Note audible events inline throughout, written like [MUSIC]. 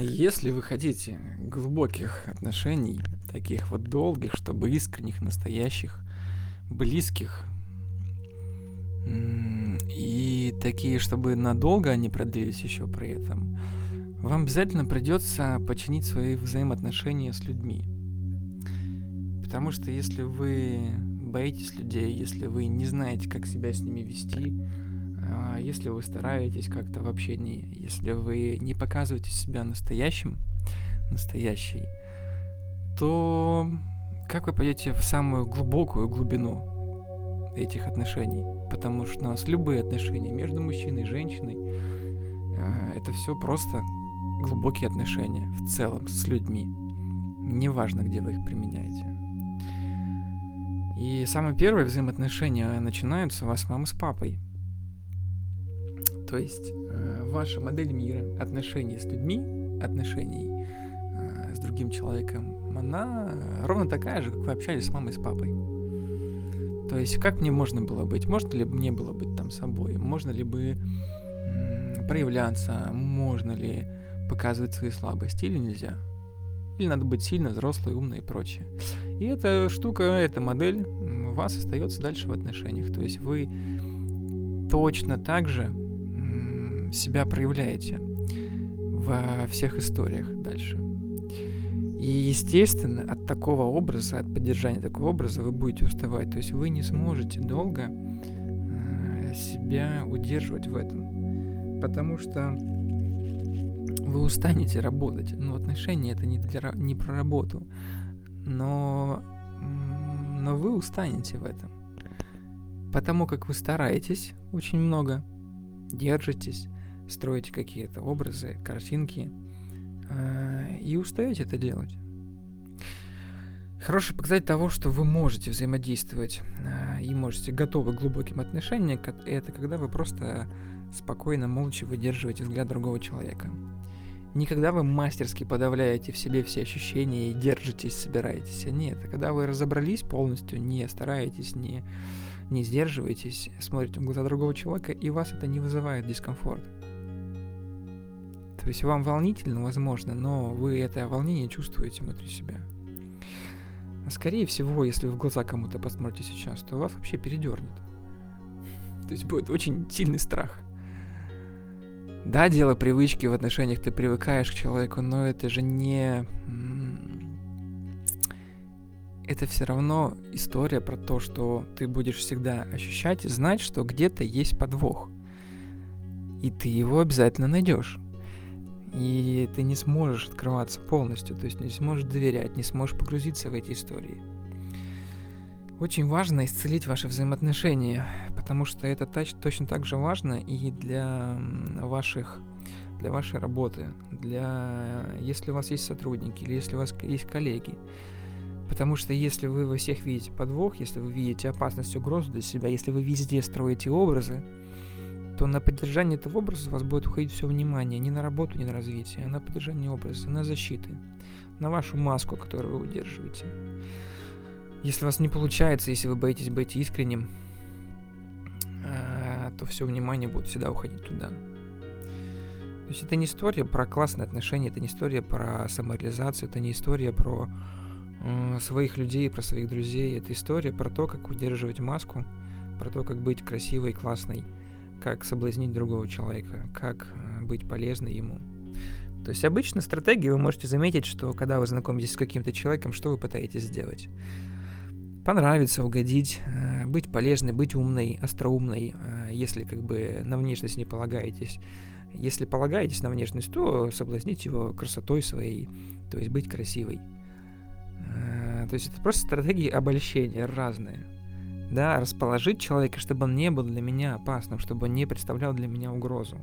Если вы хотите глубоких отношений, таких вот долгих, чтобы искренних, настоящих, близких, и такие, чтобы надолго они продлились еще при этом, вам обязательно придется починить свои взаимоотношения с людьми. Потому что если вы боитесь людей, если вы не знаете, как себя с ними вести, а если вы стараетесь как-то в общении, если вы не показываете себя настоящим, настоящий, то как вы пойдете в самую глубокую глубину этих отношений? Потому что у нас любые отношения между мужчиной и женщиной, а, это все просто глубокие отношения в целом с людьми. Неважно, где вы их применяете. И самое первое взаимоотношения начинаются у вас с мамой с папой. То есть э, ваша модель мира, отношений с людьми, отношений э, с другим человеком, она ровно такая же, как вы общались с мамой с папой. То есть как мне можно было быть? Можно ли мне было быть там собой? Можно ли бы проявляться? Можно ли показывать свои слабости или нельзя? Или надо быть сильно взрослой, умной и прочее. И эта штука, эта модель у вас остается дальше в отношениях. То есть вы точно так же себя проявляете во всех историях дальше. И, естественно, от такого образа, от поддержания такого образа вы будете уставать. То есть вы не сможете долго э, себя удерживать в этом. Потому что вы устанете работать. Но отношения это не, для, не про работу. Но, но вы устанете в этом. Потому как вы стараетесь очень много, держитесь, строите какие-то образы, картинки, э, и устаете это делать. Хороший показатель того, что вы можете взаимодействовать э, и можете готовы к глубоким отношениям, это когда вы просто спокойно, молча выдерживаете взгляд другого человека. Никогда вы мастерски подавляете в себе все ощущения и держитесь, собираетесь. А нет, а когда вы разобрались полностью, не стараетесь, не, не сдерживаетесь, смотрите в глаза другого человека, и вас это не вызывает дискомфорт. То есть вам волнительно, возможно, но вы это волнение чувствуете внутри себя. А скорее всего, если вы в глаза кому-то посмотрите сейчас, то вас вообще передернет. То есть будет очень сильный страх. Да, дело привычки в отношениях, ты привыкаешь к человеку, но это же не... Это все равно история про то, что ты будешь всегда ощущать и знать, что где-то есть подвох. И ты его обязательно найдешь и ты не сможешь открываться полностью, то есть не сможешь доверять, не сможешь погрузиться в эти истории. Очень важно исцелить ваши взаимоотношения, потому что это точно так же важно и для ваших для вашей работы, для если у вас есть сотрудники или если у вас есть коллеги. Потому что если вы во всех видите подвох, если вы видите опасность, угрозу для себя, если вы везде строите образы, то на поддержание этого образа у вас будет уходить все внимание не на работу, не на развитие, а на поддержание образа, на защиты, на вашу маску, которую вы удерживаете. Если у вас не получается, если вы боитесь быть искренним, а, то все внимание будет всегда уходить туда. То есть это не история про классные отношения, это не история про самореализацию, это не история про своих людей, про своих друзей, это история про то, как удерживать маску, про то, как быть красивой, классной, как соблазнить другого человека, как э, быть полезной ему. То есть обычно стратегии вы можете заметить, что когда вы знакомитесь с каким-то человеком, что вы пытаетесь сделать? Понравиться, угодить, э, быть полезной, быть умной, остроумной, э, если как бы на внешность не полагаетесь. Если полагаетесь на внешность, то соблазнить его красотой своей, то есть быть красивой. То есть это просто стратегии обольщения разные да, расположить человека, чтобы он не был для меня опасным, чтобы он не представлял для меня угрозу.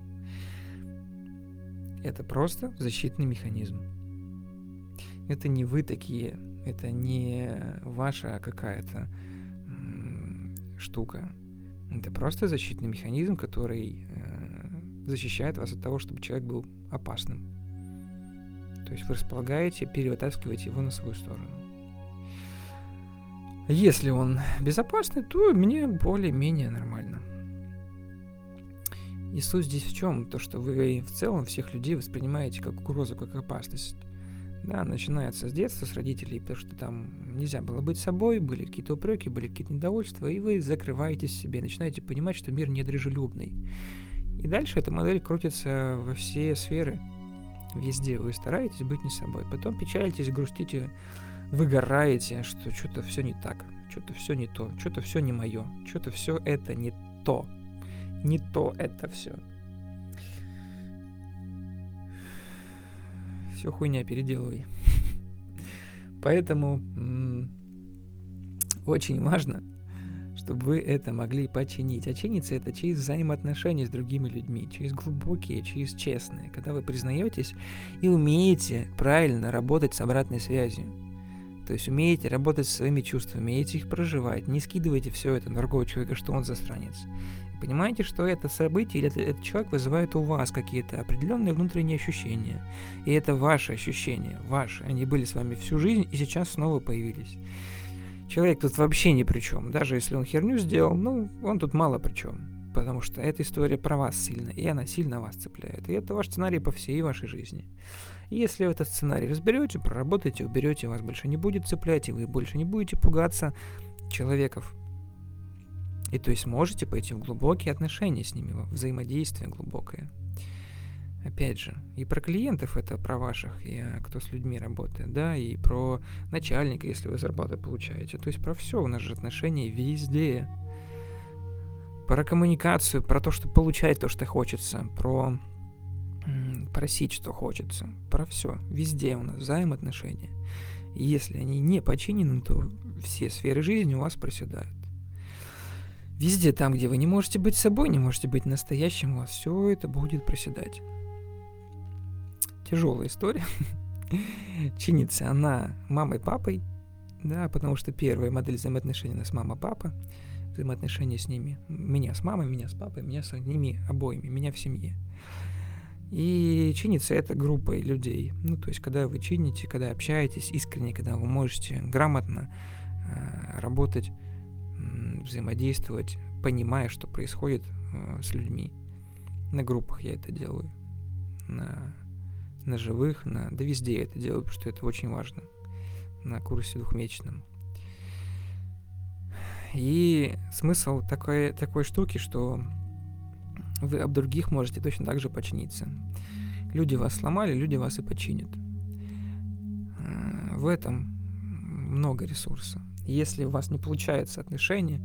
Это просто защитный механизм. Это не вы такие, это не ваша какая-то штука. Это просто защитный механизм, который э, защищает вас от того, чтобы человек был опасным. То есть вы располагаете, перевытаскиваете его на свою сторону. Если он безопасный, то мне более-менее нормально. И суть здесь в чем? То, что вы в целом всех людей воспринимаете как угрозу, как опасность. Да, начинается с детства, с родителей, потому что там нельзя было быть собой, были какие-то упреки, были какие-то недовольства, и вы закрываетесь себе, начинаете понимать, что мир недружелюбный. И дальше эта модель крутится во все сферы. Везде вы стараетесь быть не собой. Потом печалитесь, грустите, выгораете, что что-то все не так, что-то все не то, что-то все не мое, что-то все это не то. Не то это все. Все хуйня переделывай. [LAUGHS] Поэтому очень важно, чтобы вы это могли починить. А чиниться это через взаимоотношения с другими людьми, через глубокие, через честные, когда вы признаетесь и умеете правильно работать с обратной связью. То есть умеете работать со своими чувствами, умеете их проживать, не скидывайте все это на другого человека, что он засранец. Понимаете, что это событие или этот человек вызывает у вас какие-то определенные внутренние ощущения. И это ваши ощущения, ваши. Они были с вами всю жизнь и сейчас снова появились. Человек тут вообще ни при чем. Даже если он херню сделал, ну, он тут мало при чем. Потому что эта история про вас сильно, и она сильно вас цепляет. И это ваш сценарий по всей вашей жизни. И если этот сценарий разберете, проработаете, уберете, вас больше не будет цеплять, и вы больше не будете пугаться человеков. И то есть можете пойти в глубокие отношения с ними, взаимодействие глубокое. Опять же, и про клиентов это про ваших, и а, кто с людьми работает, да, и про начальника, если вы зарплату получаете. То есть про все у нас же отношения везде. Про коммуникацию, про то, что получать то, что хочется, про просить, что хочется. Про все. Везде у нас взаимоотношения. И если они не починены, то все сферы жизни у вас проседают. Везде там, где вы не можете быть собой, не можете быть настоящим, у вас все это будет проседать. Тяжелая история. [LAUGHS] Чинится она мамой папой, да, потому что первая модель взаимоотношений у нас мама-папа, взаимоотношения с ними, меня с мамой, меня с папой, меня с ними обоими, меня в семье. И чинится это группой людей. Ну, то есть, когда вы чините, когда общаетесь искренне, когда вы можете грамотно э, работать, э, взаимодействовать, понимая, что происходит э, с людьми. На группах я это делаю. На, на живых, на, да везде я это делаю, потому что это очень важно. На курсе двухмесячном. И смысл такой, такой штуки, что вы об других можете точно так же починиться. Люди вас сломали, люди вас и починят. Э, в этом много ресурса. Если у вас не получается отношения,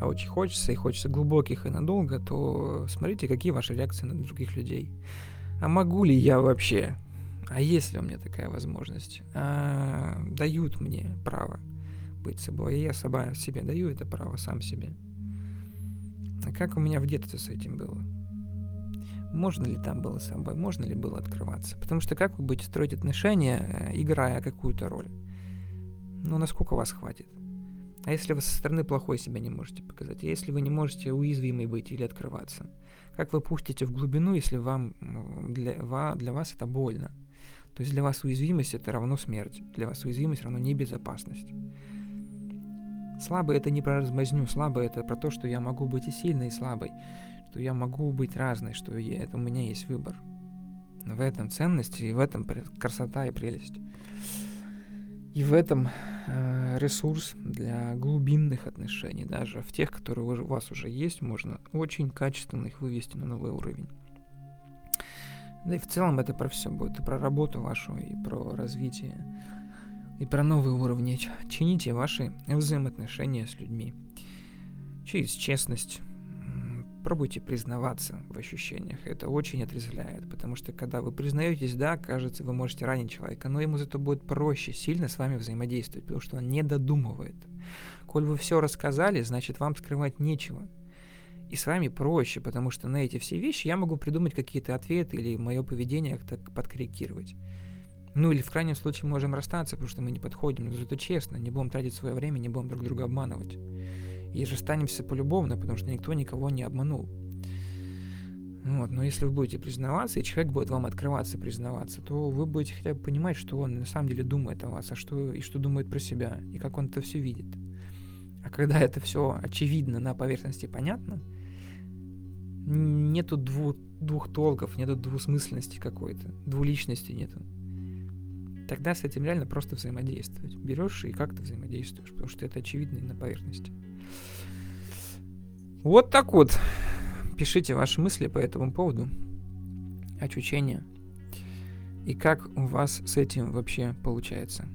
а очень хочется, и хочется глубоких и надолго, то смотрите, какие ваши реакции на других людей. А могу ли я вообще? А есть ли у меня такая возможность? А дают мне право быть собой, и я сама себе даю это право сам себе. А как у меня в детстве с этим было? Можно ли там было собой? Можно ли было открываться? Потому что как вы будете строить отношения, э, играя какую-то роль? Ну, насколько вас хватит? А если вы со стороны плохой себя не можете показать? А если вы не можете уязвимой быть или открываться? Как вы пустите в глубину, если вам для, для вас это больно? То есть для вас уязвимость это равно смерть. Для вас уязвимость равно небезопасность. Слабый это не про размазню, слабый это про то, что я могу быть и сильной, и слабой что я могу быть разной, что я, это у меня есть выбор. В этом ценность и в этом красота и прелесть. И в этом э, ресурс для глубинных отношений, даже в тех, которые у вас уже есть, можно очень качественно их вывести на новый уровень. Да и в целом это про все будет, и про работу вашу, и про развитие, и про новые уровни. Чините ваши взаимоотношения с людьми через честность, пробуйте признаваться в ощущениях. Это очень отрезвляет, потому что когда вы признаетесь, да, кажется, вы можете ранить человека, но ему зато будет проще сильно с вами взаимодействовать, потому что он не додумывает. Коль вы все рассказали, значит вам скрывать нечего. И с вами проще, потому что на эти все вещи я могу придумать какие-то ответы или мое поведение как-то подкорректировать. Ну или в крайнем случае можем расстаться, потому что мы не подходим, но зато честно, не будем тратить свое время, не будем друг друга обманывать и расстанемся полюбовно, потому что никто никого не обманул. Вот, но если вы будете признаваться, и человек будет вам открываться, признаваться, то вы будете хотя бы понимать, что он на самом деле думает о вас, а что, и что думает про себя, и как он это все видит. А когда это все очевидно на поверхности понятно, нету двух, двух толков, нету двусмысленности какой-то, двуличности нету. Тогда с этим реально просто взаимодействовать. Берешь и как-то взаимодействуешь, потому что это очевидно и на поверхности. Вот так вот. Пишите ваши мысли по этому поводу. Очучение. И как у вас с этим вообще получается.